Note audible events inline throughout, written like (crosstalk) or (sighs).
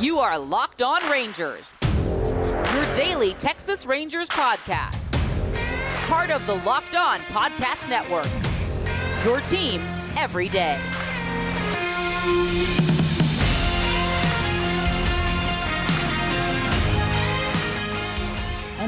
You are Locked On Rangers, your daily Texas Rangers podcast. Part of the Locked On Podcast Network. Your team every day.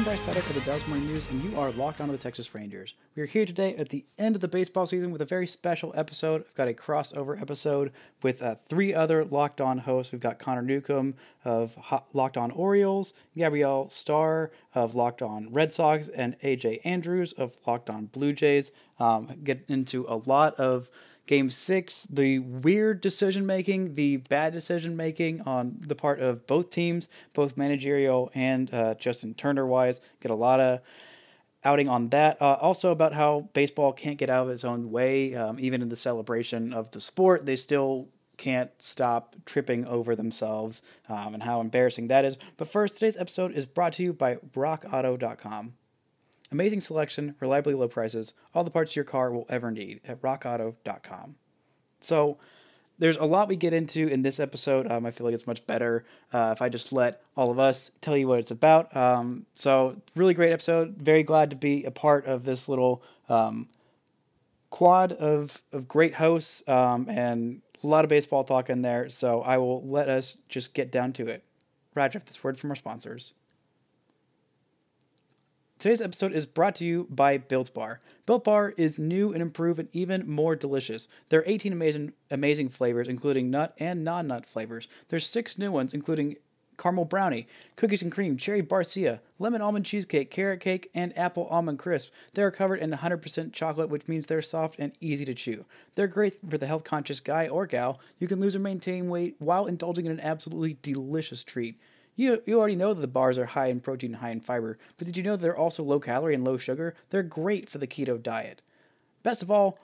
I'm Bryce Pettit for the Dallas Morning News, and you are locked onto the Texas Rangers. We are here today at the end of the baseball season with a very special episode. I've got a crossover episode with uh, three other Locked On hosts. We've got Connor Newcomb of Locked On Orioles, Gabrielle Starr of Locked On Red Sox, and AJ Andrews of Locked On Blue Jays. Um, get into a lot of Game six, the weird decision making, the bad decision making on the part of both teams, both managerial and uh, Justin Turner wise. Get a lot of outing on that. Uh, also about how baseball can't get out of its own way, um, even in the celebration of the sport, they still can't stop tripping over themselves um, and how embarrassing that is. But first, today's episode is brought to you by RockAuto.com. Amazing selection, reliably low prices, all the parts your car will ever need at rockauto.com. So, there's a lot we get into in this episode. Um, I feel like it's much better uh, if I just let all of us tell you what it's about. Um, so, really great episode. Very glad to be a part of this little um, quad of, of great hosts um, and a lot of baseball talk in there. So, I will let us just get down to it. Roger, this word from our sponsors. Today's episode is brought to you by Built Bar. Built Bar is new and improved and even more delicious. There are 18 amazing amazing flavors, including nut and non-nut flavors. There's six new ones, including caramel brownie, cookies and cream, cherry barcia, lemon almond cheesecake, carrot cake, and apple almond crisp. They are covered in 100% chocolate, which means they're soft and easy to chew. They're great for the health conscious guy or gal. You can lose or maintain weight while indulging in an absolutely delicious treat. You, you already know that the bars are high in protein high in fiber, but did you know that they're also low calorie and low sugar? They're great for the keto diet. Best of all,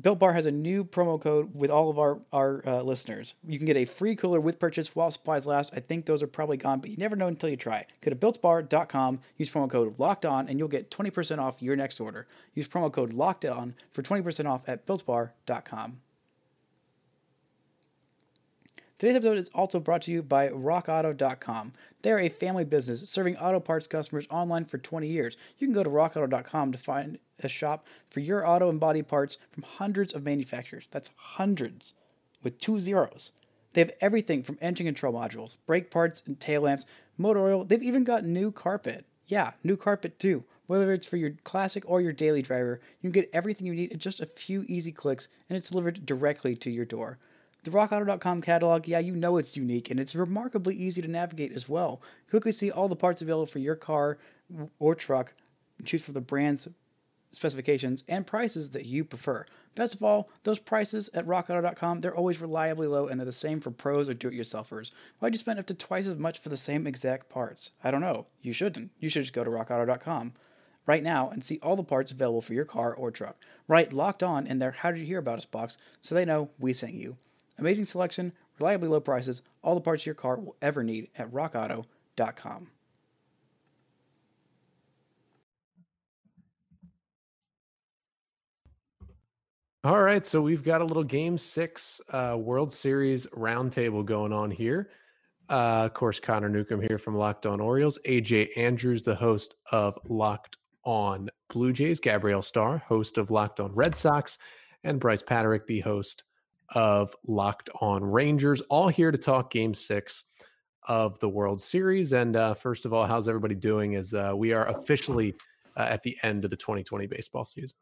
Built Bar has a new promo code with all of our, our uh, listeners. You can get a free cooler with purchase while supplies last. I think those are probably gone, but you never know until you try. Go to builtbar.com, use promo code locked on, and you'll get 20% off your next order. Use promo code locked on for 20% off at builtbar.com. Today's episode is also brought to you by RockAuto.com. They are a family business serving auto parts customers online for 20 years. You can go to RockAuto.com to find a shop for your auto and body parts from hundreds of manufacturers. That's hundreds with two zeros. They have everything from engine control modules, brake parts and tail lamps, motor oil. They've even got new carpet. Yeah, new carpet too. Whether it's for your classic or your daily driver, you can get everything you need in just a few easy clicks and it's delivered directly to your door. The RockAuto.com catalog, yeah, you know it's unique and it's remarkably easy to navigate as well. Quickly see all the parts available for your car or truck, choose from the brands, specifications, and prices that you prefer. Best of all, those prices at rockauto.com, they're always reliably low and they're the same for pros or do-it-yourselfers. Why'd you spend up to twice as much for the same exact parts? I don't know. You shouldn't. You should just go to rockauto.com right now and see all the parts available for your car or truck. Right locked on in their How Did You Hear About Us box so they know we sent you. Amazing selection, reliably low prices, all the parts your car will ever need at rockauto.com. All right, so we've got a little Game Six uh, World Series roundtable going on here. Uh, of course, Connor Newcomb here from Locked On Orioles, AJ Andrews, the host of Locked On Blue Jays, Gabrielle Starr, host of Locked On Red Sox, and Bryce Patrick, the host of Locked On Rangers, all here to talk Game Six of the World Series. And uh, first of all, how's everybody doing? As uh, we are officially uh, at the end of the 2020 baseball season.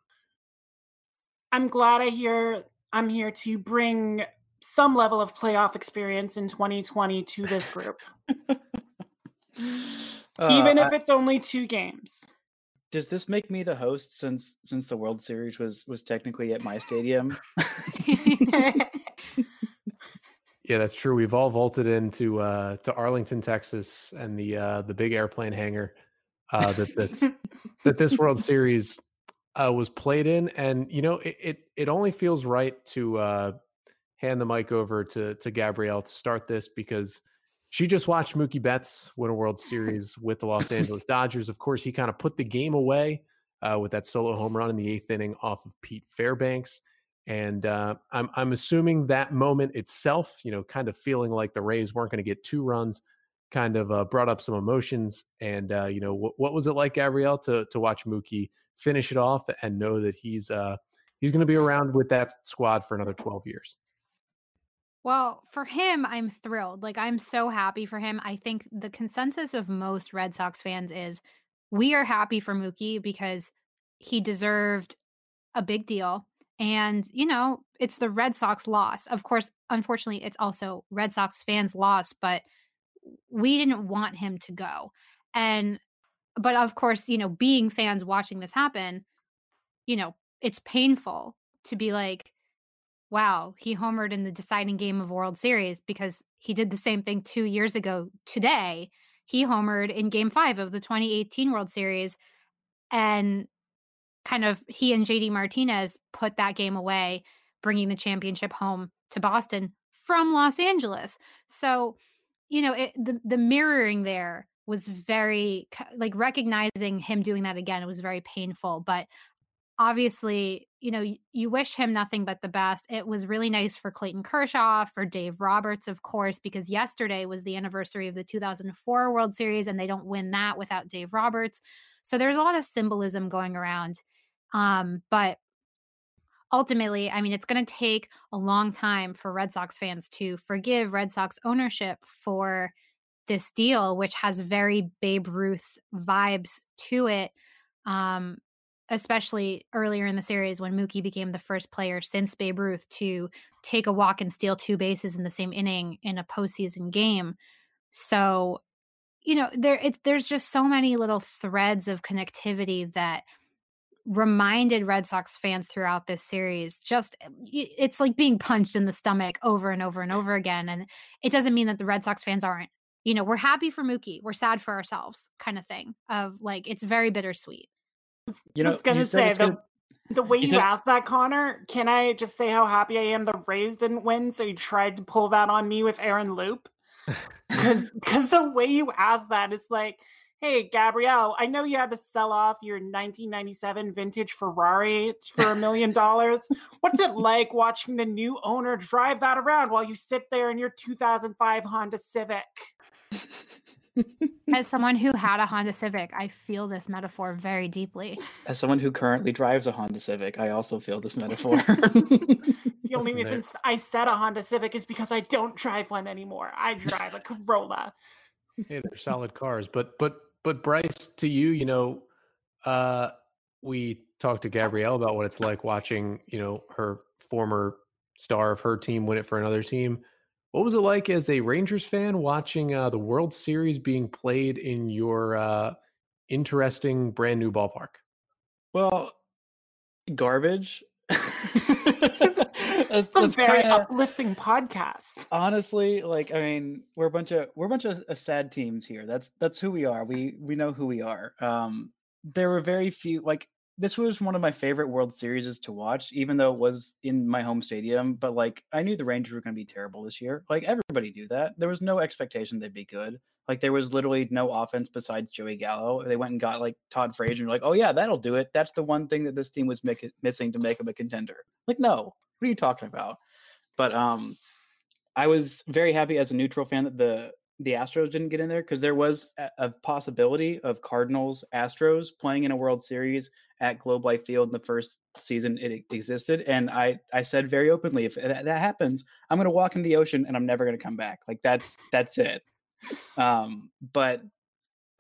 I'm glad I hear I'm here to bring some level of playoff experience in 2020 to this group. (laughs) Even if I, it's only two games. Does this make me the host since since the World Series was was technically at my stadium? (laughs) yeah, that's true. We've all vaulted into uh to Arlington, Texas and the uh the big airplane hangar uh that that's (laughs) that this World Series uh was played in and you know it it, it only feels right to uh hand the mic over to to Gabrielle to start this because she just watched Mookie Betts win a World Series with the Los Angeles Dodgers. Of course, he kind of put the game away uh, with that solo home run in the eighth inning off of Pete Fairbanks. And uh, I'm I'm assuming that moment itself, you know, kind of feeling like the Rays weren't going to get two runs, kind of uh, brought up some emotions. And uh, you know, what, what was it like, Gabrielle, to to watch Mookie finish it off and know that he's uh, he's going to be around with that squad for another 12 years? Well, for him, I'm thrilled. Like, I'm so happy for him. I think the consensus of most Red Sox fans is we are happy for Mookie because he deserved a big deal. And, you know, it's the Red Sox loss. Of course, unfortunately, it's also Red Sox fans' loss, but we didn't want him to go. And, but of course, you know, being fans watching this happen, you know, it's painful to be like, wow, he homered in the deciding game of World Series because he did the same thing two years ago today. He homered in game five of the 2018 World Series. And kind of he and JD Martinez put that game away, bringing the championship home to Boston from Los Angeles. So, you know, it, the the mirroring there was very like recognizing him doing that again. It was very painful, but obviously, you know, you, wish him nothing but the best. It was really nice for Clayton Kershaw, for Dave Roberts, of course, because yesterday was the anniversary of the 2004 World Series, and they don't win that without Dave Roberts. So there's a lot of symbolism going around. Um, but ultimately, I mean, it's going to take a long time for Red Sox fans to forgive Red Sox ownership for this deal, which has very Babe Ruth vibes to it. Um, especially earlier in the series when Mookie became the first player since Babe Ruth to take a walk and steal two bases in the same inning in a postseason game. So, you know, there it, there's just so many little threads of connectivity that reminded Red Sox fans throughout this series just eh, it's like being punched in the stomach over and over and over again and it doesn't mean that the Red Sox fans aren't you know we're happy for Mookie we're sad for ourselves kind of thing of like it's very bittersweet you know, I was gonna say the, gonna... the way you, you asked that, Connor. Can I just say how happy I am the Rays didn't win? So you tried to pull that on me with Aaron Loup, (laughs) because because the way you asked that is like, hey Gabrielle, I know you had to sell off your 1997 vintage Ferrari for a million dollars. What's it like watching the new owner drive that around while you sit there in your 2005 Honda Civic? (laughs) (laughs) As someone who had a Honda Civic, I feel this metaphor very deeply. As someone who currently drives a Honda Civic, I also feel this metaphor. (laughs) the only reason I said a Honda Civic is because I don't drive one anymore. I drive a Corolla. Hey, they're solid cars, but but but Bryce, to you, you know, uh, we talked to Gabrielle about what it's like watching, you know, her former star of her team win it for another team. What was it like as a Rangers fan watching uh, the World Series being played in your uh, interesting brand new ballpark? Well, garbage. (laughs) that's, (laughs) that's very kinda, uplifting podcast. Honestly, like I mean, we're a bunch of we're a bunch of uh, sad teams here. That's that's who we are. We we know who we are. Um, there were very few like this was one of my favorite World Series to watch, even though it was in my home stadium. But like, I knew the Rangers were going to be terrible this year. Like everybody knew that. There was no expectation they'd be good. Like there was literally no offense besides Joey Gallo. They went and got like Todd Frazier and like, oh yeah, that'll do it. That's the one thing that this team was make- missing to make them a contender. Like, no, what are you talking about? But um, I was very happy as a neutral fan that the the Astros didn't get in there because there was a, possibility of Cardinals Astros playing in a World Series at Globe Life Field in the first season it existed. And I, I said very openly, if that, that happens, I'm going to walk in the ocean and I'm never going to come back. Like that's, that's it. Um, but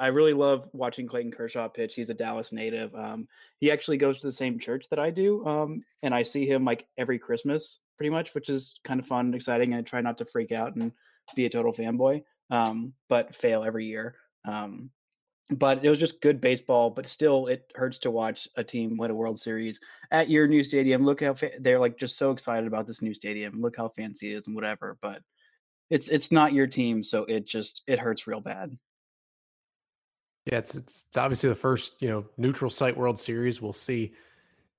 I really love watching Clayton Kershaw pitch. He's a Dallas native. Um, he actually goes to the same church that I do. Um, and I see him like every Christmas pretty much, which is kind of fun and exciting. And I try not to freak out and be a total fanboy, um, but fail every year. Um, but it was just good baseball. But still, it hurts to watch a team win a World Series at your new stadium. Look how fa- they're like just so excited about this new stadium. Look how fancy it is and whatever. But it's it's not your team, so it just it hurts real bad. Yeah, it's it's, it's obviously the first you know neutral site World Series. We'll see.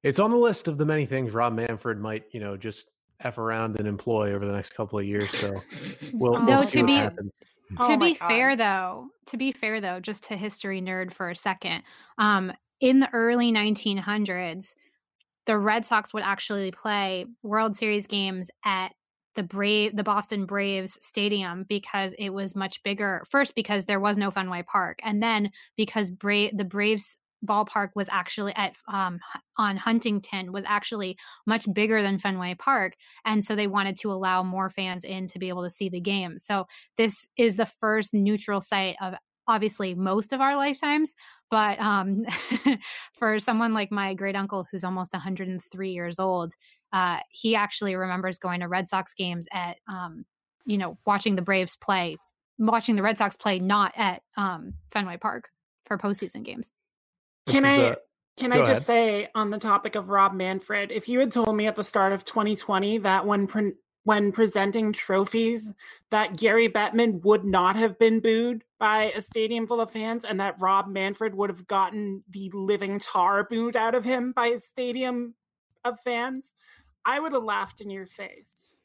It's on the list of the many things Rob Manfred might you know just f around and employ over the next couple of years. So we'll, (laughs) we'll no, see what be, happens to oh be fair though, to be fair though, just to history nerd for a second, um, in the early 1900s, the Red Sox would actually play World Series games at the Brave the Boston Braves stadium because it was much bigger. First because there was no Fenway Park and then because Bra- the Braves ballpark was actually at um, on Huntington was actually much bigger than Fenway Park, and so they wanted to allow more fans in to be able to see the game. So this is the first neutral site of obviously most of our lifetimes, but um, (laughs) for someone like my great uncle who's almost 103 years old, uh, he actually remembers going to Red Sox games at um, you know watching the Braves play, watching the Red Sox play not at um, Fenway Park for postseason games. Can I a, can I just ahead. say on the topic of Rob Manfred, if you had told me at the start of 2020 that when pre- when presenting trophies that Gary Bettman would not have been booed by a stadium full of fans and that Rob Manfred would have gotten the living tar booed out of him by a stadium of fans, I would have laughed in your face.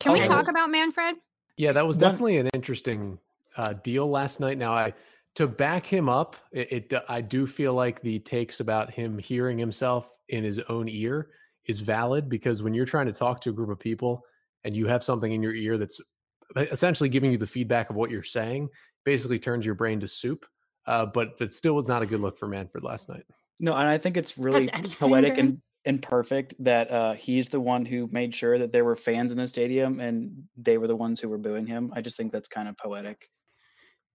Can we talk about Manfred? Yeah, that was definitely an interesting uh, deal last night. Now, I to back him up, it, it I do feel like the takes about him hearing himself in his own ear is valid because when you're trying to talk to a group of people and you have something in your ear that's essentially giving you the feedback of what you're saying, basically turns your brain to soup. Uh, but it still was not a good look for Manfred last night. No, and I think it's really poetic and, and perfect that uh, he's the one who made sure that there were fans in the stadium and they were the ones who were booing him. I just think that's kind of poetic.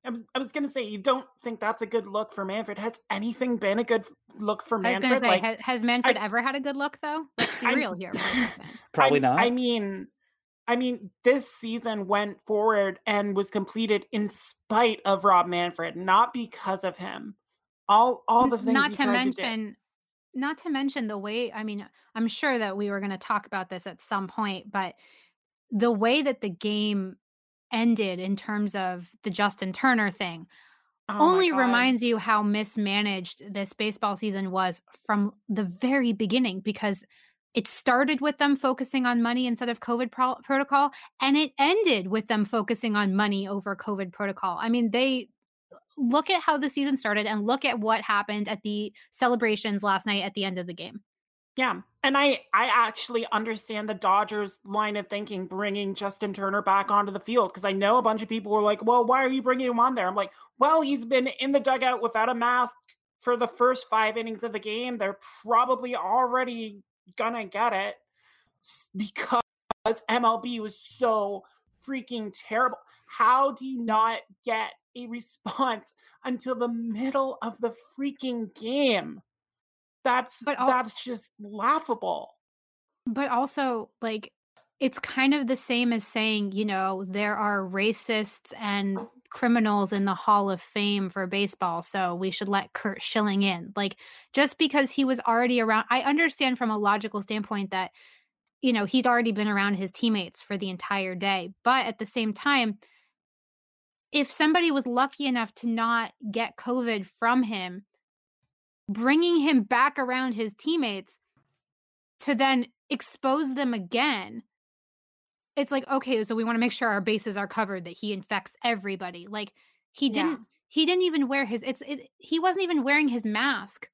I was, I was going to say, you don't think that's a good look for Manfred. Has anything been a good look for Manfred? I was going to say, like, has Manfred I, ever had a good look, though? Let's be I, real here. (laughs) Probably I, not. I mean, I mean, this season went forward and was completed in spite of Rob Manfred, not because of him. All, all the things. Not to mention, to not to mention the way. I mean, I'm sure that we were going to talk about this at some point, but the way that the game ended in terms of the Justin Turner thing oh only reminds you how mismanaged this baseball season was from the very beginning because it started with them focusing on money instead of COVID pro- protocol, and it ended with them focusing on money over COVID protocol. I mean, they look at how the season started and look at what happened at the celebrations last night at the end of the game. Yeah. And I I actually understand the Dodgers line of thinking bringing Justin Turner back onto the field because I know a bunch of people were like, "Well, why are you bringing him on there?" I'm like, "Well, he's been in the dugout without a mask for the first 5 innings of the game. They're probably already to get it because MLB was so freaking terrible. How do you not get a response until the middle of the freaking game?" That's but al- that's just laughable. But also like it's kind of the same as saying, you know, there are racists and criminals in the Hall of Fame for baseball, so we should let Curt Schilling in. Like just because he was already around, I understand from a logical standpoint that you know, he'd already been around his teammates for the entire day, but at the same time, if somebody was lucky enough to not get COVID from him, bringing him back around his teammates to then expose them again. It's like okay so we want to make sure our bases are covered that he infects everybody. Like he didn't he didn't even wear his it's it, he wasn't even wearing his mask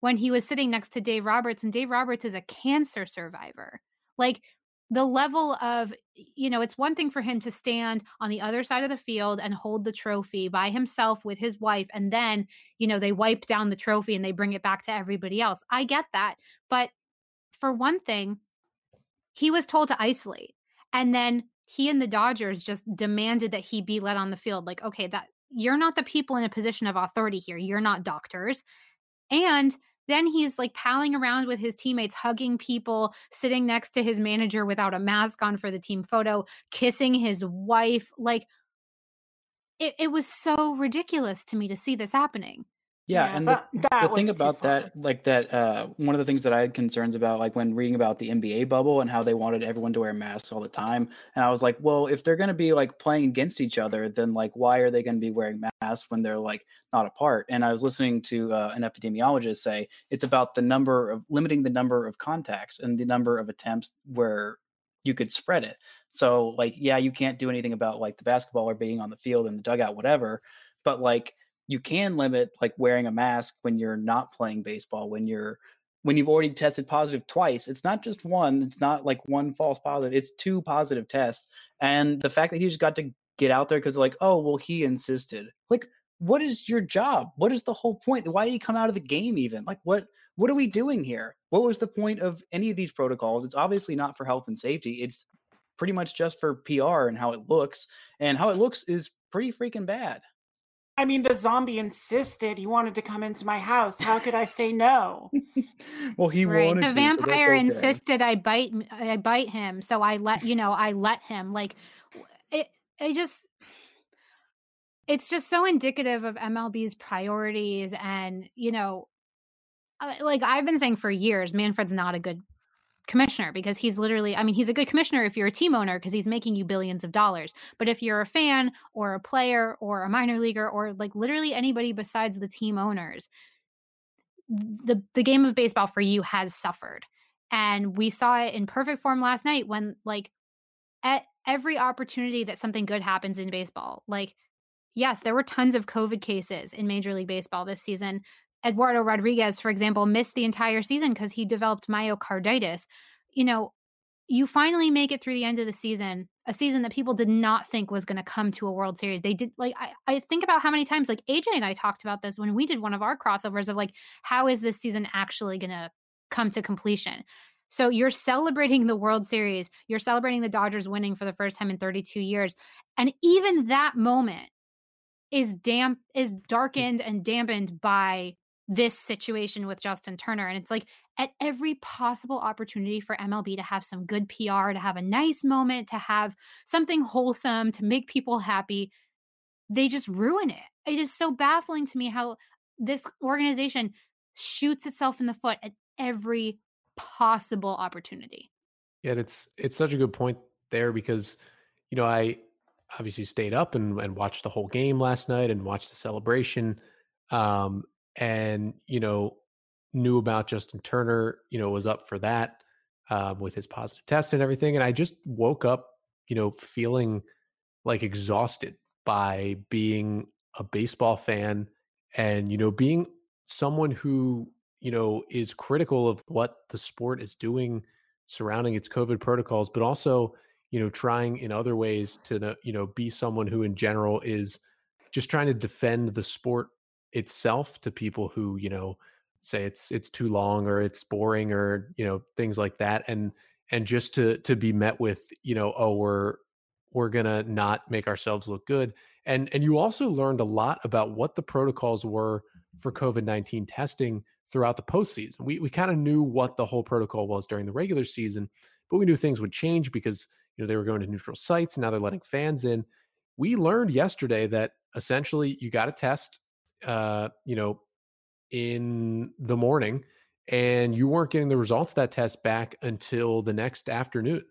when he was sitting next to Dave Roberts and Dave Roberts is a cancer survivor. Like the level of you know it's one thing for him to stand on the other side of the field and hold the trophy by himself with his wife and then you know they wipe down the trophy and they bring it back to everybody else. I get that but for one thing he was told to isolate and then he and the dodgers just demanded that he be let on the field like okay that you're not the people in a position of authority here. You're not doctors and then he's like palling around with his teammates, hugging people, sitting next to his manager without a mask on for the team photo, kissing his wife. Like it, it was so ridiculous to me to see this happening. Yeah, yeah and that, the, that the thing about that, like that, uh, one of the things that I had concerns about, like when reading about the NBA bubble and how they wanted everyone to wear masks all the time, and I was like, well, if they're going to be like playing against each other, then like why are they going to be wearing masks when they're like not apart? And I was listening to uh, an epidemiologist say it's about the number of limiting the number of contacts and the number of attempts where you could spread it. So like, yeah, you can't do anything about like the basketball or being on the field and the dugout, whatever, but like you can limit like wearing a mask when you're not playing baseball when you're when you've already tested positive twice. It's not just one, it's not like one false positive, it's two positive tests. And the fact that he just got to get out there because like, oh, well, he insisted. Like, what is your job? What is the whole point? Why did he come out of the game even? Like, what what are we doing here? What was the point of any of these protocols? It's obviously not for health and safety. It's pretty much just for PR and how it looks. And how it looks is pretty freaking bad. I mean, the zombie insisted he wanted to come into my house. How could I say no? (laughs) well, he right. wanted. The vampire so okay. insisted I bite. I bite him, so I let you know. I let him. Like it. I just. It's just so indicative of MLB's priorities, and you know, like I've been saying for years, Manfred's not a good commissioner because he's literally i mean he's a good commissioner if you're a team owner because he's making you billions of dollars. But if you're a fan or a player or a minor leaguer or like literally anybody besides the team owners the the game of baseball for you has suffered. And we saw it in perfect form last night when like at every opportunity that something good happens in baseball like yes there were tons of covid cases in major league baseball this season Eduardo Rodriguez, for example, missed the entire season because he developed myocarditis. You know, you finally make it through the end of the season, a season that people did not think was going to come to a World Series. They did like I, I think about how many times like AJ and I talked about this when we did one of our crossovers of like how is this season actually going to come to completion. So you're celebrating the World Series, you're celebrating the Dodgers winning for the first time in 32 years, and even that moment is damp is mm. darkened and dampened by this situation with Justin Turner. And it's like at every possible opportunity for MLB to have some good PR, to have a nice moment, to have something wholesome, to make people happy, they just ruin it. It is so baffling to me how this organization shoots itself in the foot at every possible opportunity. Yeah, it's it's such a good point there because you know I obviously stayed up and, and watched the whole game last night and watched the celebration. Um, and you know knew about Justin Turner, you know, was up for that um, with his positive test and everything. And I just woke up, you know, feeling like exhausted by being a baseball fan and, you know, being someone who, you know, is critical of what the sport is doing surrounding its COVID protocols, but also, you know, trying in other ways to, you know, be someone who in general is just trying to defend the sport itself to people who you know say it's it's too long or it's boring or you know things like that and and just to to be met with you know oh we're we're gonna not make ourselves look good and and you also learned a lot about what the protocols were for covid-19 testing throughout the postseason. We, we kind of knew what the whole protocol was during the regular season but we knew things would change because you know they were going to neutral sites and now they're letting fans in. We learned yesterday that essentially you got to test uh, you know, in the morning and you weren't getting the results of that test back until the next afternoon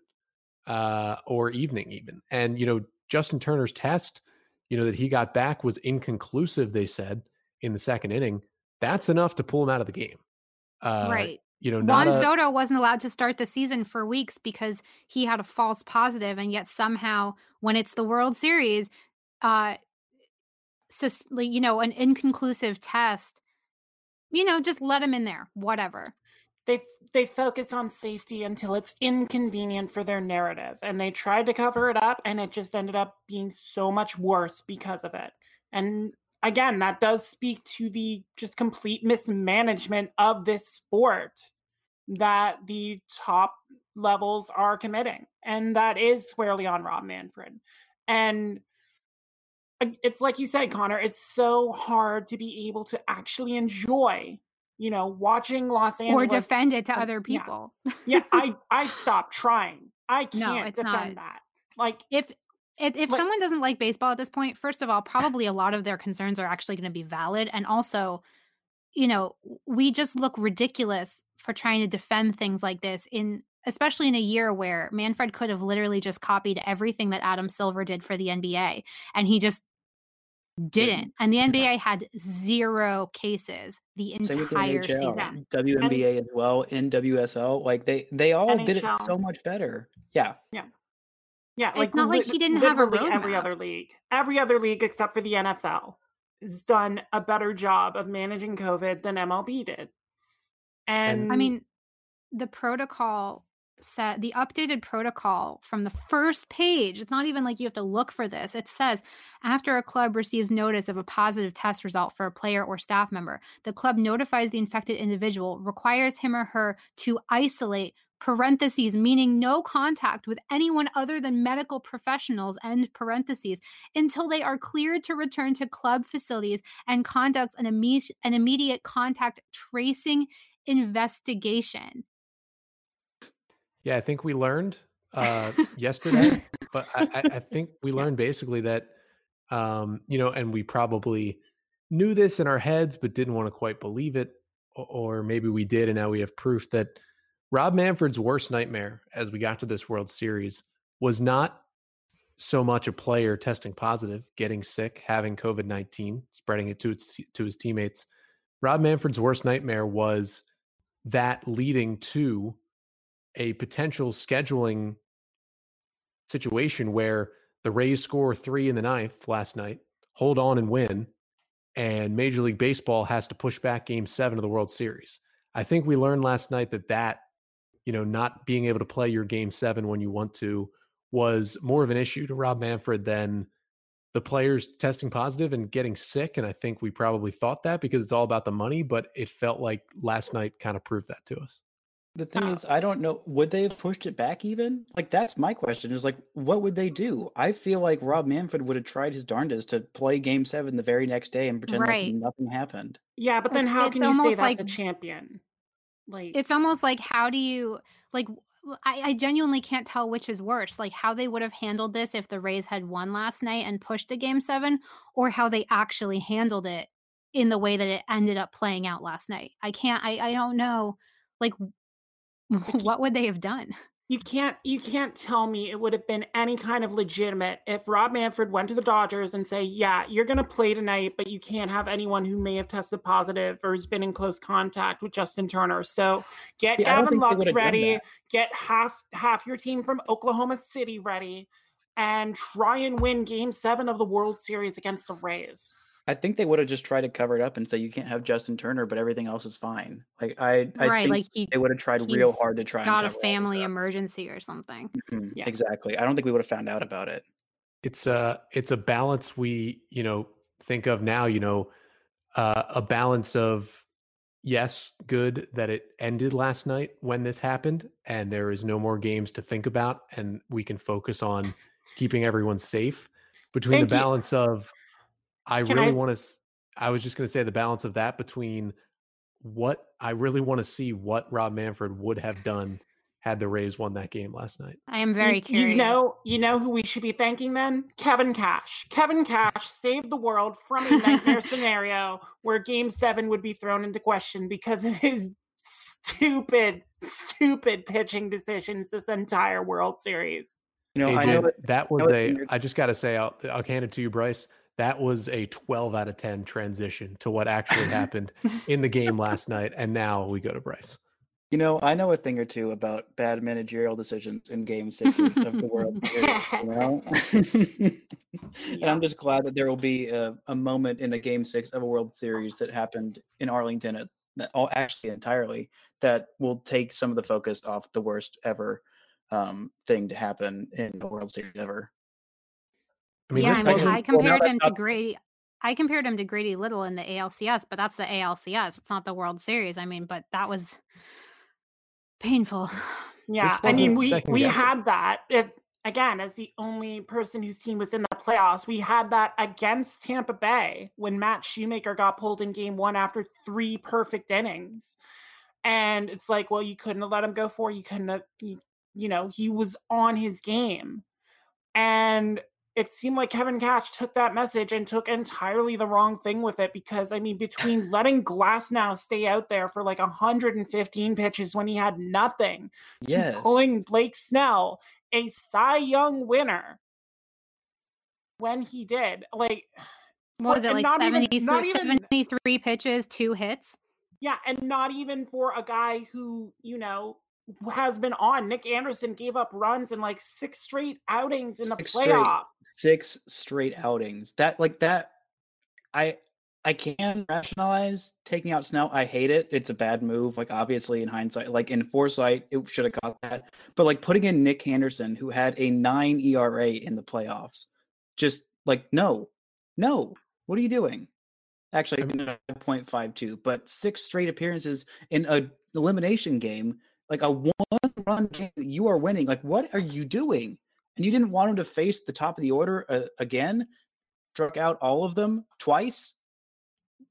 uh, or evening even. And, you know, Justin Turner's test, you know, that he got back was inconclusive, they said, in the second inning. That's enough to pull him out of the game. Uh, right. You know, Juan a, Soto wasn't allowed to start the season for weeks because he had a false positive, and yet somehow, when it's the World Series, uh, you know, an inconclusive test, you know, just let them in there, whatever. They they focus on safety until it's inconvenient for their narrative, and they tried to cover it up, and it just ended up being so much worse because of it. And again, that does speak to the just complete mismanagement of this sport that the top levels are committing, and that is squarely on Rob Manfred. And it's like you said, Connor, it's so hard to be able to actually enjoy, you know, watching Los Angeles or defend it to other people. Yeah, yeah (laughs) I I stopped trying. I can't no, it's defend not. that. Like if if, if like, someone doesn't like baseball at this point, first of all, probably a lot of their concerns are actually going to be valid, and also, you know, we just look ridiculous for trying to defend things like this in especially in a year where Manfred could have literally just copied everything that Adam Silver did for the NBA and he just didn't. And the NBA had zero cases the entire the season. WNBA as well, NWSL, like they they all NHL. did it so much better. Yeah. Yeah. Yeah, like it's not li- like he didn't have a roadmap. Every other league, every other league except for the NFL, has done a better job of managing COVID than MLB did. And I mean, the protocol set the updated protocol from the first page. It's not even like you have to look for this. It says after a club receives notice of a positive test result for a player or staff member, the club notifies the infected individual, requires him or her to isolate parentheses meaning no contact with anyone other than medical professionals end parentheses until they are cleared to return to club facilities and conducts an, imme- an immediate contact tracing investigation yeah, I think we learned uh, (laughs) yesterday, but I, I, think we learned basically that, um, you know, and we probably knew this in our heads, but didn't want to quite believe it. Or maybe we did, and now we have proof that Rob Manfred's worst nightmare as we got to this World Series was not so much a player testing positive, getting sick, having COVID 19, spreading it to, its, to his teammates. Rob Manfred's worst nightmare was that leading to a potential scheduling situation where the Rays score three in the ninth last night, hold on and win, and Major League Baseball has to push back game seven of the World Series. I think we learned last night that that, you know, not being able to play your game seven when you want to was more of an issue to Rob Manfred than the players testing positive and getting sick. And I think we probably thought that because it's all about the money, but it felt like last night kind of proved that to us. The thing is, I don't know. Would they have pushed it back even? Like that's my question. Is like, what would they do? I feel like Rob Manfred would have tried his darndest to play Game Seven the very next day and pretend Right. like nothing happened. yeah, but then It's- how it's can you say almost that's like- a champion? Like it's almost like how do you like I genuinely can't tell which is worse like how they would have handled this if the rays had won last night and pushed to game seven or how they actually handled it in the way that it ended up playing out last night i can't i, I don't know like (laughs) what would they have done you can't you can't tell me it would have been any kind of legitimate if Rob Manfred went to the Dodgers and say, "Yeah, you're going to play tonight, but you can't have anyone who may have tested positive or has been in close contact with Justin Turner." So, get Yeah, Gavin Lux would have done ready, get half half your team from Oklahoma City ready, and try and win game 7 of the World Series against the Rays. I think they would have just tried to cover it up and say you can't have Justin Turner, but everything else is fine. Like I, I right think like he they would have tried real hard to try. got and a cover all family emergency or something Mhm, Yeah. Exactly. I don't think we would have found out about it. it's a it's a balance we you know think of now you know uh, a balance of yes good that it ended last night when this happened and there is no more games to think about and we can focus on keeping everyone safe between Thank the you. balance of i Can really want to i was just going to say the balance of that between what i really want to see what rob manfred would have done had the rays won that game last night i am very you, curious know, you know who we should be thanking then? Kevin Cash. Kevin Cash saved the world from a nightmare (laughs) scenario where Game Seven would be thrown into question because of his stupid, stupid pitching decisions this entire World Series. You know, I AJ, know that that was know a. I just got to say, I'll, I'll hand it to you, Bryce. That was a 12 out of 10 transition to what actually (laughs) happened in the game last night. And now we go to Bryce. You know, I know a thing or two about bad managerial decisions in game sixes of the World (laughs) Series, you know? (laughs) and I'm just glad that there will be a, a moment in a game six of a World Series that happened in Arlington, at, that, oh, actually entirely, that will take some of the focus off the worst ever um, thing to happen in a World Series ever. I mean, yeah, this I mean. I well, compared him to Grady. I compared him to Grady Little in the ALCS, but that's the ALCS. It's not the World Series. I mean, but that was painful. (sighs) Yeah, I mean, we we guessing. had that. If again, as the only person whose team was in the playoffs, we had that against Tampa Bay when Matt Shoemaker got pulled in Game One after three perfect innings, and it's like, well, you couldn't have let him go for. You couldn't have. You, you know, he was on his game, and it seemed like Kevin Cash took that message and took entirely the wrong thing with it because I mean, between (sighs) letting Glasnow stay out there for like 115 pitches when he had nothing, to Yes. pulling Blake Snell, a Cy Young winner, when he did, like, What was it like even- 73, even- 73 pitches, two hits? yeah, and not even for a guy who you know has been on. Nick Anderson gave up runs in like six straight outings in the Six straight. playoffs. Six straight outings. That like that I I can rationalize taking out Snell. I hate it. It's a bad move. Like obviously in hindsight, like in foresight, it should have caught that. But like putting in Nick Anderson, who had a nine ERA in the playoffs, just like no, no. What are you doing? Actually, 0.52, but six straight appearances in a elimination game, like a one run game you are winning. Like what are you doing? And you didn't want him to face the top of the order uh, again. Struck out all of them twice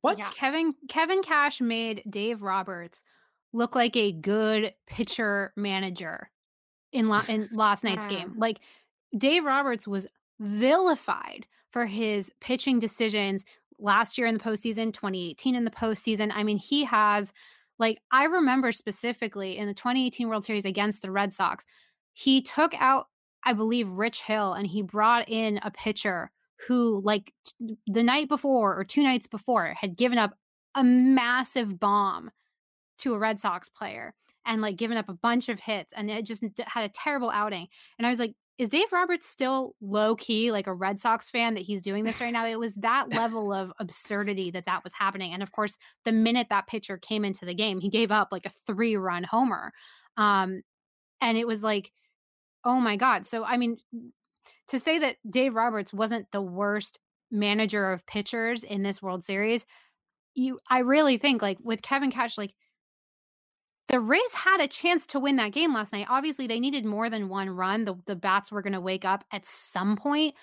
what? Yeah. Kevin Kevin Cash made Dave Roberts look like a good pitcher manager in la- in last night's game. (laughs) Like Dave Roberts was vilified for his pitching decisions last year in the postseason, 2018 in the postseason. I mean, he has like I remember specifically in the 2018 World Series against the Red Sox, he took out I believe Rich Hill and he brought in a pitcher who like t- the night before or two nights before had given up a massive bomb to a Red Sox player and like given up a bunch of hits and it just had a terrible outing. And I was like, is Dave Roberts still low key like a Red Sox fan that he's doing this right now? It was that (laughs) level of absurdity that that was happening. And of course, the minute that pitcher came into the game, he gave up like a three run homer. Um, and it was like, oh my God. So, I mean, to say that Dave Roberts wasn't the worst manager of pitchers in this World Series, you I really think like with Kevin Cash, like the Rays had a chance to win that game last night. Obviously, they needed more than one run. The the bats were going to wake up at some point.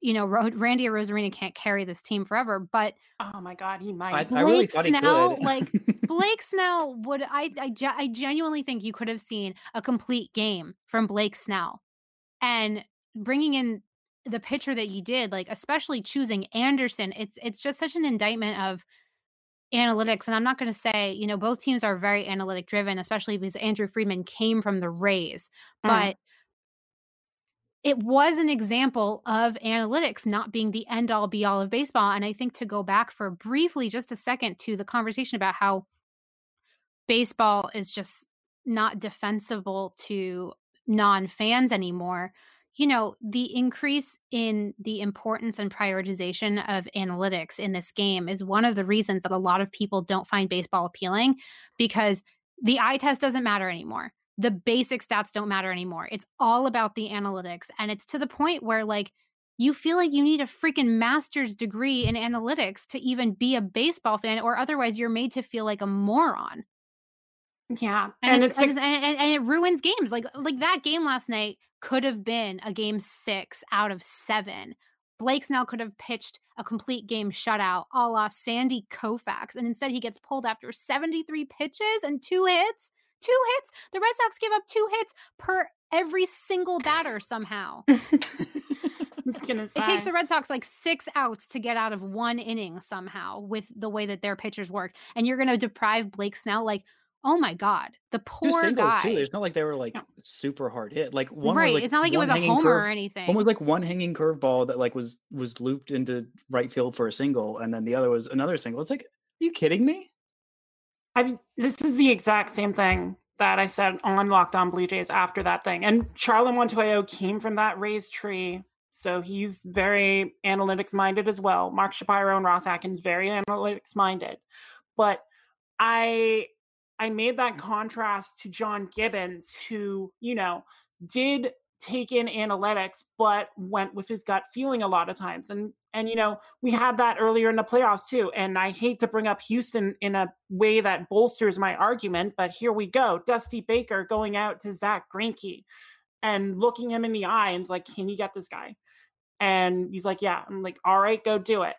You know, Randy Arozarena can't carry this team forever, but oh my god, he might. I, Blake I really Snell, like (laughs) Blake Snell, would I, I I genuinely think you could have seen a complete game from Blake Snell, and bringing in the pitcher that you did, like especially choosing Anderson, it's it's just such an indictment of analytics. And I'm not going to say, you know, both teams are very analytic driven, especially because Andrew Friedman came from the Rays, mm. but it was an example of analytics not being the end all be all of baseball. And I think to go back for briefly just a second to the conversation about how baseball is just not defensible to non fans anymore you know, the increase in the importance and prioritization of analytics in this game is one of the reasons that a lot of people don't find baseball appealing because the eye test doesn't matter anymore. The basic stats don't matter anymore. It's all about the analytics. And it's to the point where, like, you feel like you need a freaking master's degree in analytics to even be a baseball fan, or otherwise you're made to feel like a moron. Yeah, and, and it's, it's and, and, and, it ruins games. Like like that game last night could have been a game six out of seven. Blake Snell could have pitched a complete game shutout a la Sandy Koufax, and instead he gets pulled after 73 pitches and two hits. Two hits. The Red Sox give up two hits per every single batter somehow. (laughs) It takes the Red Sox like six outs to get out of one inning somehow with the way that their pitchers work. And you're going to deprive Blake Snell. Like, oh my god, the poor guy. Too. It's not like they were like super hard hit. Like one right. like it's not like it was a homer curve, or anything. One was like one hanging curveball that like was was looped into right field for a single, and then the other was another single. It's like, are you kidding me? I mean, this is the exact same thing that I said on Locked On Blue Jays after that thing. And Charlie Montoyo came from that raised tree. So he's very analytics minded as well. Mark Shapiro and Ross Atkins, very analytics minded. But I I made that mm. contrast to John Gibbons, who, you know, did take in analytics, but went with his gut feeling a lot of times. And and you know, we had that earlier in the playoffs too. And I hate to bring up Houston in a way that bolsters my argument, but here we go. Dusty Baker going out to Zack Greinke and looking him in the eye and is like, Can you get this guy? And he's like, Yeah. I'm like, all right, go do it.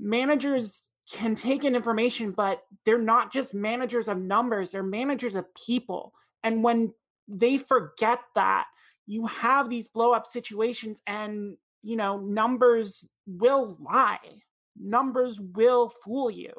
Managers can take in information, but they're not just managers of numbers, they're managers of people. And when they forget that, you have these blow up situations and you know numbers will lie. Numbers will fool you.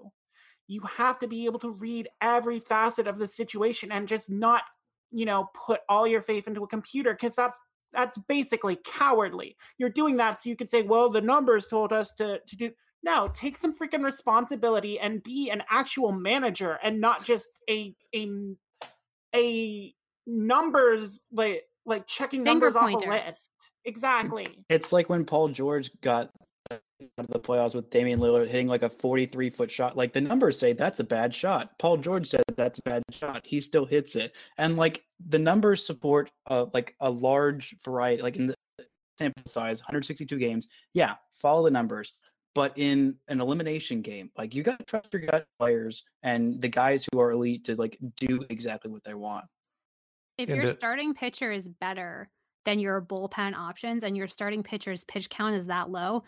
You have to be able to read every facet of the situation and just not you know put all your faith into a computer because that's that's basically cowardly. You're doing that so you could say well the numbers told us to to do no, take some freaking responsibility and be an actual manager and not just a a a numbers like like checking Finger numbers pointer. off a list. Exactly. It's like when Paul George got out of the playoffs with Damian Lillard hitting like a 43 foot shot. Like the numbers say that's a bad shot. Paul George said that's a bad shot. He still hits it. And like the numbers support uh, like a large variety, like in the sample size, 162 games. Yeah, follow the numbers. But in an elimination game, like you got to trust your gut players and the guys who are elite to like do exactly what they want. If your starting pitcher is better than your bullpen options and your starting pitcher's pitch count is that low,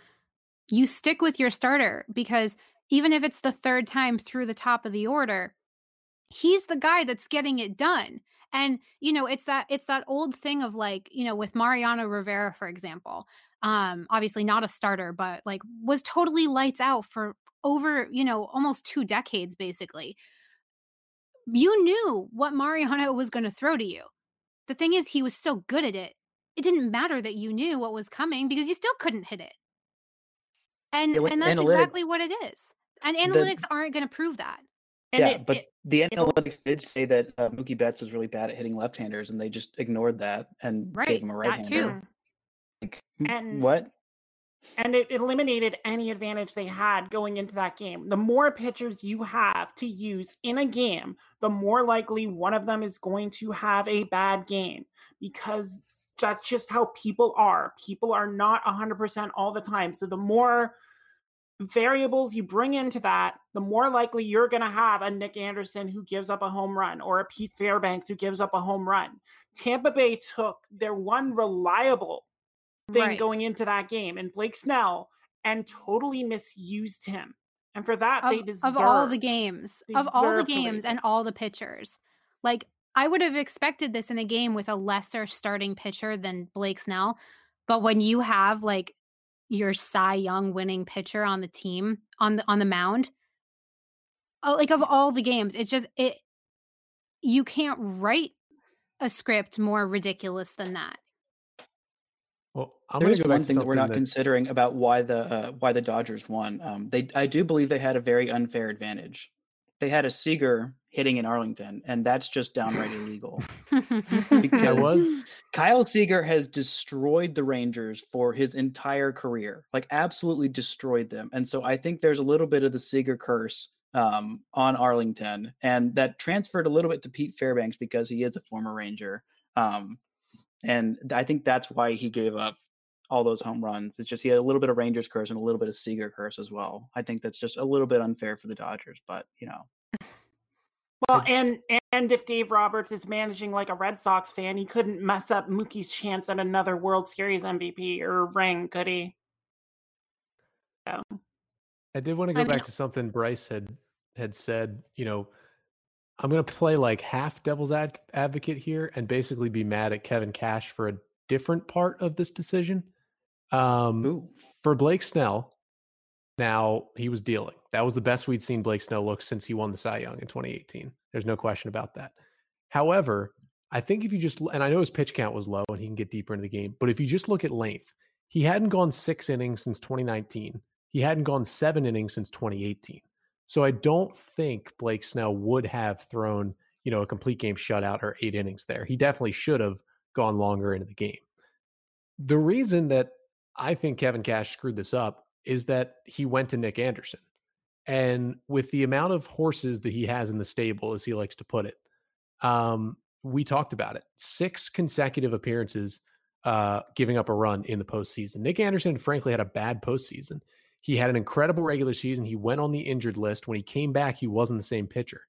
you stick with your starter because even if it's the third time through the top of the order, he's the guy that's getting it done. And you know, it's that it's that old thing of like, you know, with Mariano Rivera for example. Um obviously not a starter, but like was totally lights out for over, you know, almost 2 decades basically. You knew what Mariano was going to throw to you. The thing is he was so good at it. It didn't matter that you knew what was coming because you still couldn't hit it. And yeah, and that's exactly what it is. And analytics the, aren't going to prove that. yeah, it, but it, the analytics did say that uh, Mookie Betts was really bad at hitting left-handers, and they just ignored that and right, gave him a right-hander. And what? And it eliminated any advantage they had going into that game. The more pitchers you have to use in a game, the more likely one of them is going to have a bad game because that's just how people are. People are not 100% all the time. So the more variables you bring into that, the more likely you're going to have a Nick Anderson who gives up a home run or a Pete Fairbanks who gives up a home run. Tampa Bay took their one reliable thing right. going into that game and Blake Snell and totally misused him. And for that, of, they deserve of all the games, of all the games and all the pitchers. Like I would have expected this in a game with a lesser starting pitcher than Blake Snell. But when you have like your Cy Young winning pitcher on the team on the on the mound, oh, like of all the games, it's just it. You can't write a script more ridiculous than that. Well, I'm there is one thing that we're not that... considering about why the uh, why the Dodgers won. Um, they I do believe they had a very unfair advantage. They had a Seager hitting in Arlington, and that's just downright illegal. (laughs) because was. Kyle Seager has destroyed the Rangers for his entire career, like absolutely destroyed them. And so I think there's a little bit of the Seager curse um, on Arlington, and that transferred a little bit to Pete Fairbanks because he is a former Ranger. Um, and I think that's why he gave up all those home runs. It's just he had a little bit of Rangers curse and a little bit of Seager curse as well. I think that's just a little bit unfair for the Dodgers, but you know, (laughs) well, and and if Dave Roberts is managing like a Red Sox fan, he couldn't mess up Mookie's chance at another World Series MVP or ring, could he? So. I did want to go back to something Bryce had had said. You know, I'm going to play like half devil's ad- advocate here and basically be mad at Kevin Cash for a different part of this decision. Um, for Blake Snell, now he was dealing. That was the best we'd seen Blake Snell look since he won the Cy Young in 2018. There's no question about that. However, I think if you just and I know his pitch count was low and he can get deeper into the game, but if you just look at length, he hadn't gone six innings since 2019. He hadn't gone seven innings since 2018. So I don't think Blake Snell would have thrown, you know, a complete game shutout or eight innings there. He definitely should have gone longer into the game. The reason that I think Kevin Cash screwed this up is that he went to Nick Anderson. And with the amount of horses that he has in the stable, as he likes to put it, um, we talked about it. Six consecutive appearances uh, giving up a run in the postseason. Nick Anderson, frankly, had a bad postseason. He had an incredible regular season. He went on the injured list. When he came back, he wasn't the same pitcher.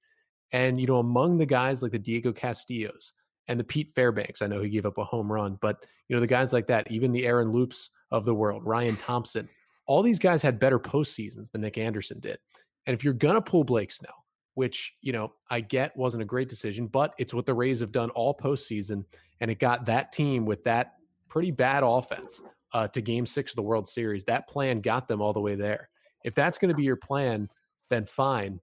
And, you know, among the guys like the Diego Castillos and the Pete Fairbanks, I know he gave up a home run, but, you know, the guys like that, even the Aaron Loups of the world, Ryan Thompson, all these guys had better postseasons than Nick Anderson did. And if you're going to pull Blake Snell, which, you know, I get wasn't a great decision, but it's what the Rays have done all postseason. And it got that team with that pretty bad offense uh, to game six of the World Series. That plan got them all the way there. If that's going to be your plan, then fine.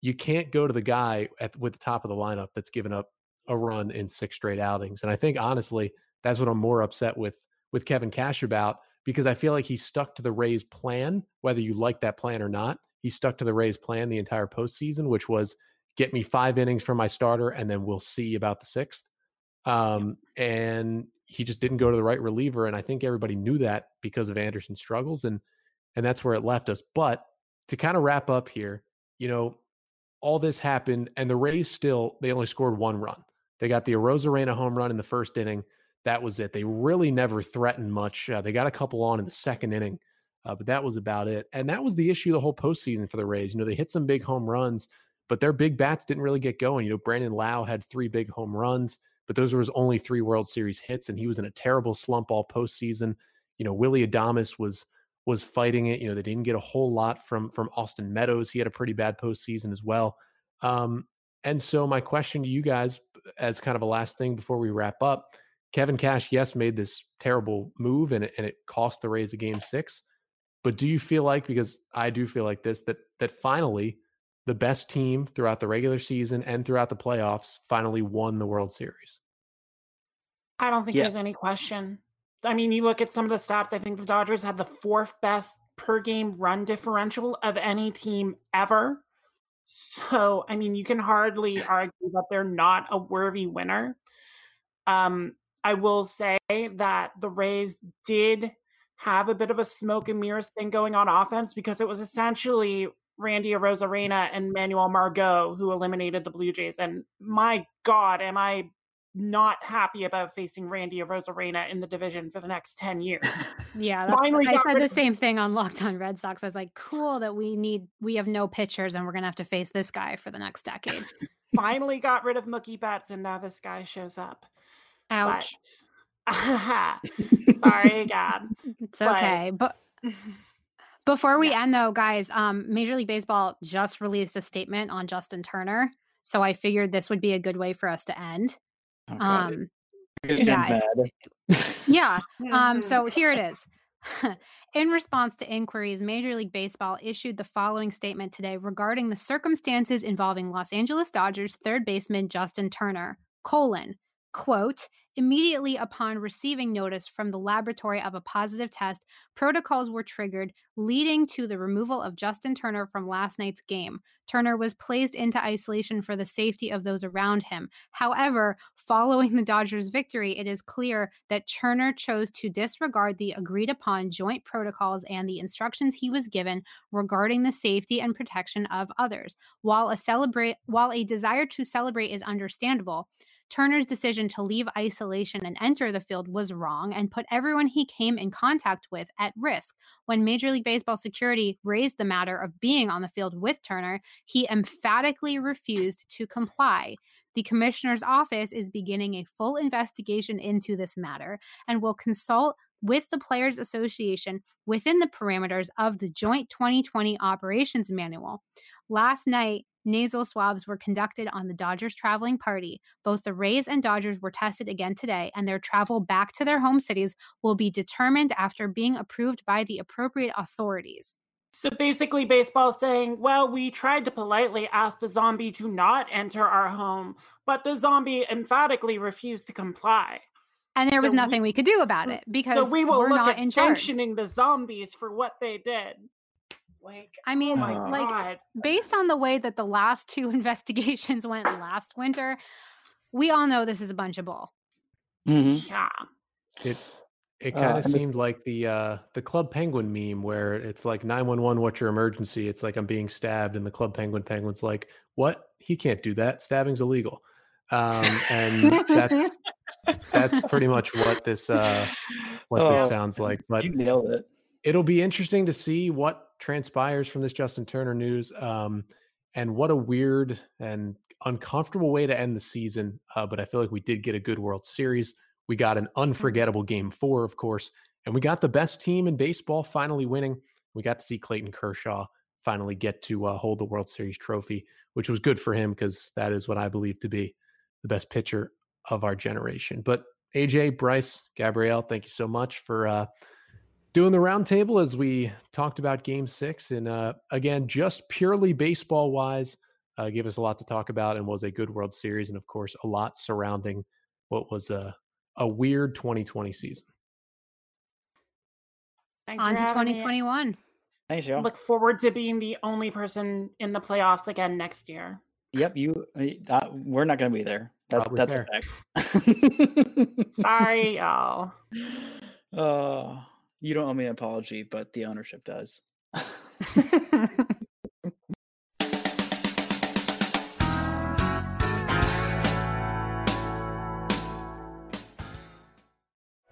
You can't go to the guy at with the top of the lineup that's given up a run in six straight outings. And I think honestly, that's what I'm more upset with with Kevin Cash about because I feel like he stuck to the Rays plan, whether you like that plan or not. He stuck to the Rays plan the entire postseason, which was get me five innings from my starter, and then we'll see about the sixth. Um, and he just didn't go to the right reliever, and I think everybody knew that because of Anderson's struggles. And and that's where it left us. But to kind of wrap up here, you know, all this happened, and the Rays still they only scored one run. They got the Arozarena home run in the first inning. That was it. They really never threatened much. Uh, they got a couple on in the second inning, uh, but that was about it. And that was the issue the whole postseason for the Rays. You know, they hit some big home runs, but their big bats didn't really get going. You know, Brandon Lowe had three big home runs, but those were his only three World Series hits, and he was in a terrible slump all postseason. You know, Willie Adames was was fighting it. You know, they didn't get a whole lot from from Austin Meadows. He had a pretty bad postseason as well. Um, and so my question to you guys, as kind of a last thing before we wrap up, Kevin Cash, yes, made this terrible move and it, and it cost the Rays a game six. But do you feel like, because I do feel like this, that that finally the best team throughout the regular season and throughout the playoffs finally won the World Series? I don't think yes. there's any question. I mean, you look at some of the stats, I think the Dodgers had the fourth best per game run differential of any team ever. So, I mean, you can hardly (clears throat) argue that they're not a worthy winner. Um, I will say that the Rays did have a bit of a smoke and mirrors thing going on offense because it was essentially Randy Arozarena and Manuel Margot who eliminated the Blue Jays. And my God, am I not happy about facing Randy Arozarena in the division for the next 10 years. (laughs) yeah, Finally I said the same thing on Locked on Red Sox. I was like, cool that we need, we have no pitchers and we're going to have to face this guy for the next decade. Finally got rid of Mookie Betts and now this guy shows up. Ouch. (laughs) (laughs) But, sorry, God. It's okay. But, but before we yeah. end though, guys, um, Major League Baseball just released a statement on Justin Turner. So I figured this would be a good way for us to end. Oh, um, yeah, yeah. Um, (laughs) so here it is. (laughs) In response to inquiries, Major League Baseball issued the following statement today regarding the circumstances involving Los Angeles Dodgers third baseman Justin Turner. Colon, quote, Immediately upon receiving notice from the laboratory of a positive test, protocols were triggered, leading to the removal of Justin Turner from last night's game. Turner was placed into isolation for the safety of those around him. However, following the Dodgers' victory, it is clear that Turner chose to disregard the agreed upon joint protocols and the instructions he was given regarding the safety and protection of others. While a celebrate while a desire to celebrate is understandable, Turner's decision to leave isolation and enter the field was wrong and put everyone he came in contact with at risk. When Major League Baseball security raised the matter of being on the field with Turner, he emphatically refused to comply. The commissioner's office is beginning a full investigation into this matter and will consult with the Players Association within the parameters of the Joint 2020 Operations Manual. Last night, nasal swabs were conducted on the Dodgers traveling party. Both the Rays and Dodgers were tested again today, and their travel back to their home cities will be determined after being approved by the appropriate authorities. So basically, baseball saying, well, we tried to politely ask the zombie to not enter our home, but the zombie emphatically refused to comply. And there so was nothing we, we, could do about it because so we will look at sanctioning the zombies for what they did. Like, I mean, oh like God. based on the way that the last two (laughs) investigations went last winter, we all know this is a bunch of bull. Mm-hmm. Yeah. It it kind of uh, seemed like the uh the Club Penguin meme where it's like 911 what's your emergency? It's like I'm being stabbed and the Club Penguin penguin's like, "What? He can't do that. Stabbing's illegal." Um and that's that's pretty (laughs) much what this uh what oh, this sounds like. But you nailed it. It'll be interesting to see what transpires from this Justin Turner news. Um, and what a weird and uncomfortable way to end the season. Uh, but I feel like we did get a good World Series. We got an mm-hmm. unforgettable game four, of course, and we got the best team in baseball finally winning. We got to see Clayton Kershaw finally get to uh, hold the World Series trophy, which was good for him because that is what I believe to be the best pitcher of our generation. But AJ, Bryce, Gabrielle, thank you so much for uh, doing the roundtable as we talked about game six. And uh, again, just purely baseball wise, uh, gave us a lot to talk about and was a good World Series. And of course, a lot surrounding what was a, a weird 2020 season. Thanks On to 2021. Thanks, y'all. Look forward to being the only person in the playoffs again next year. Yep, you. Uh, we're not going to be there. That, that's fair. a fact. Sorry, y'all. Oh. (laughs) You don't owe me an apology, but the ownership does. (laughs) (laughs)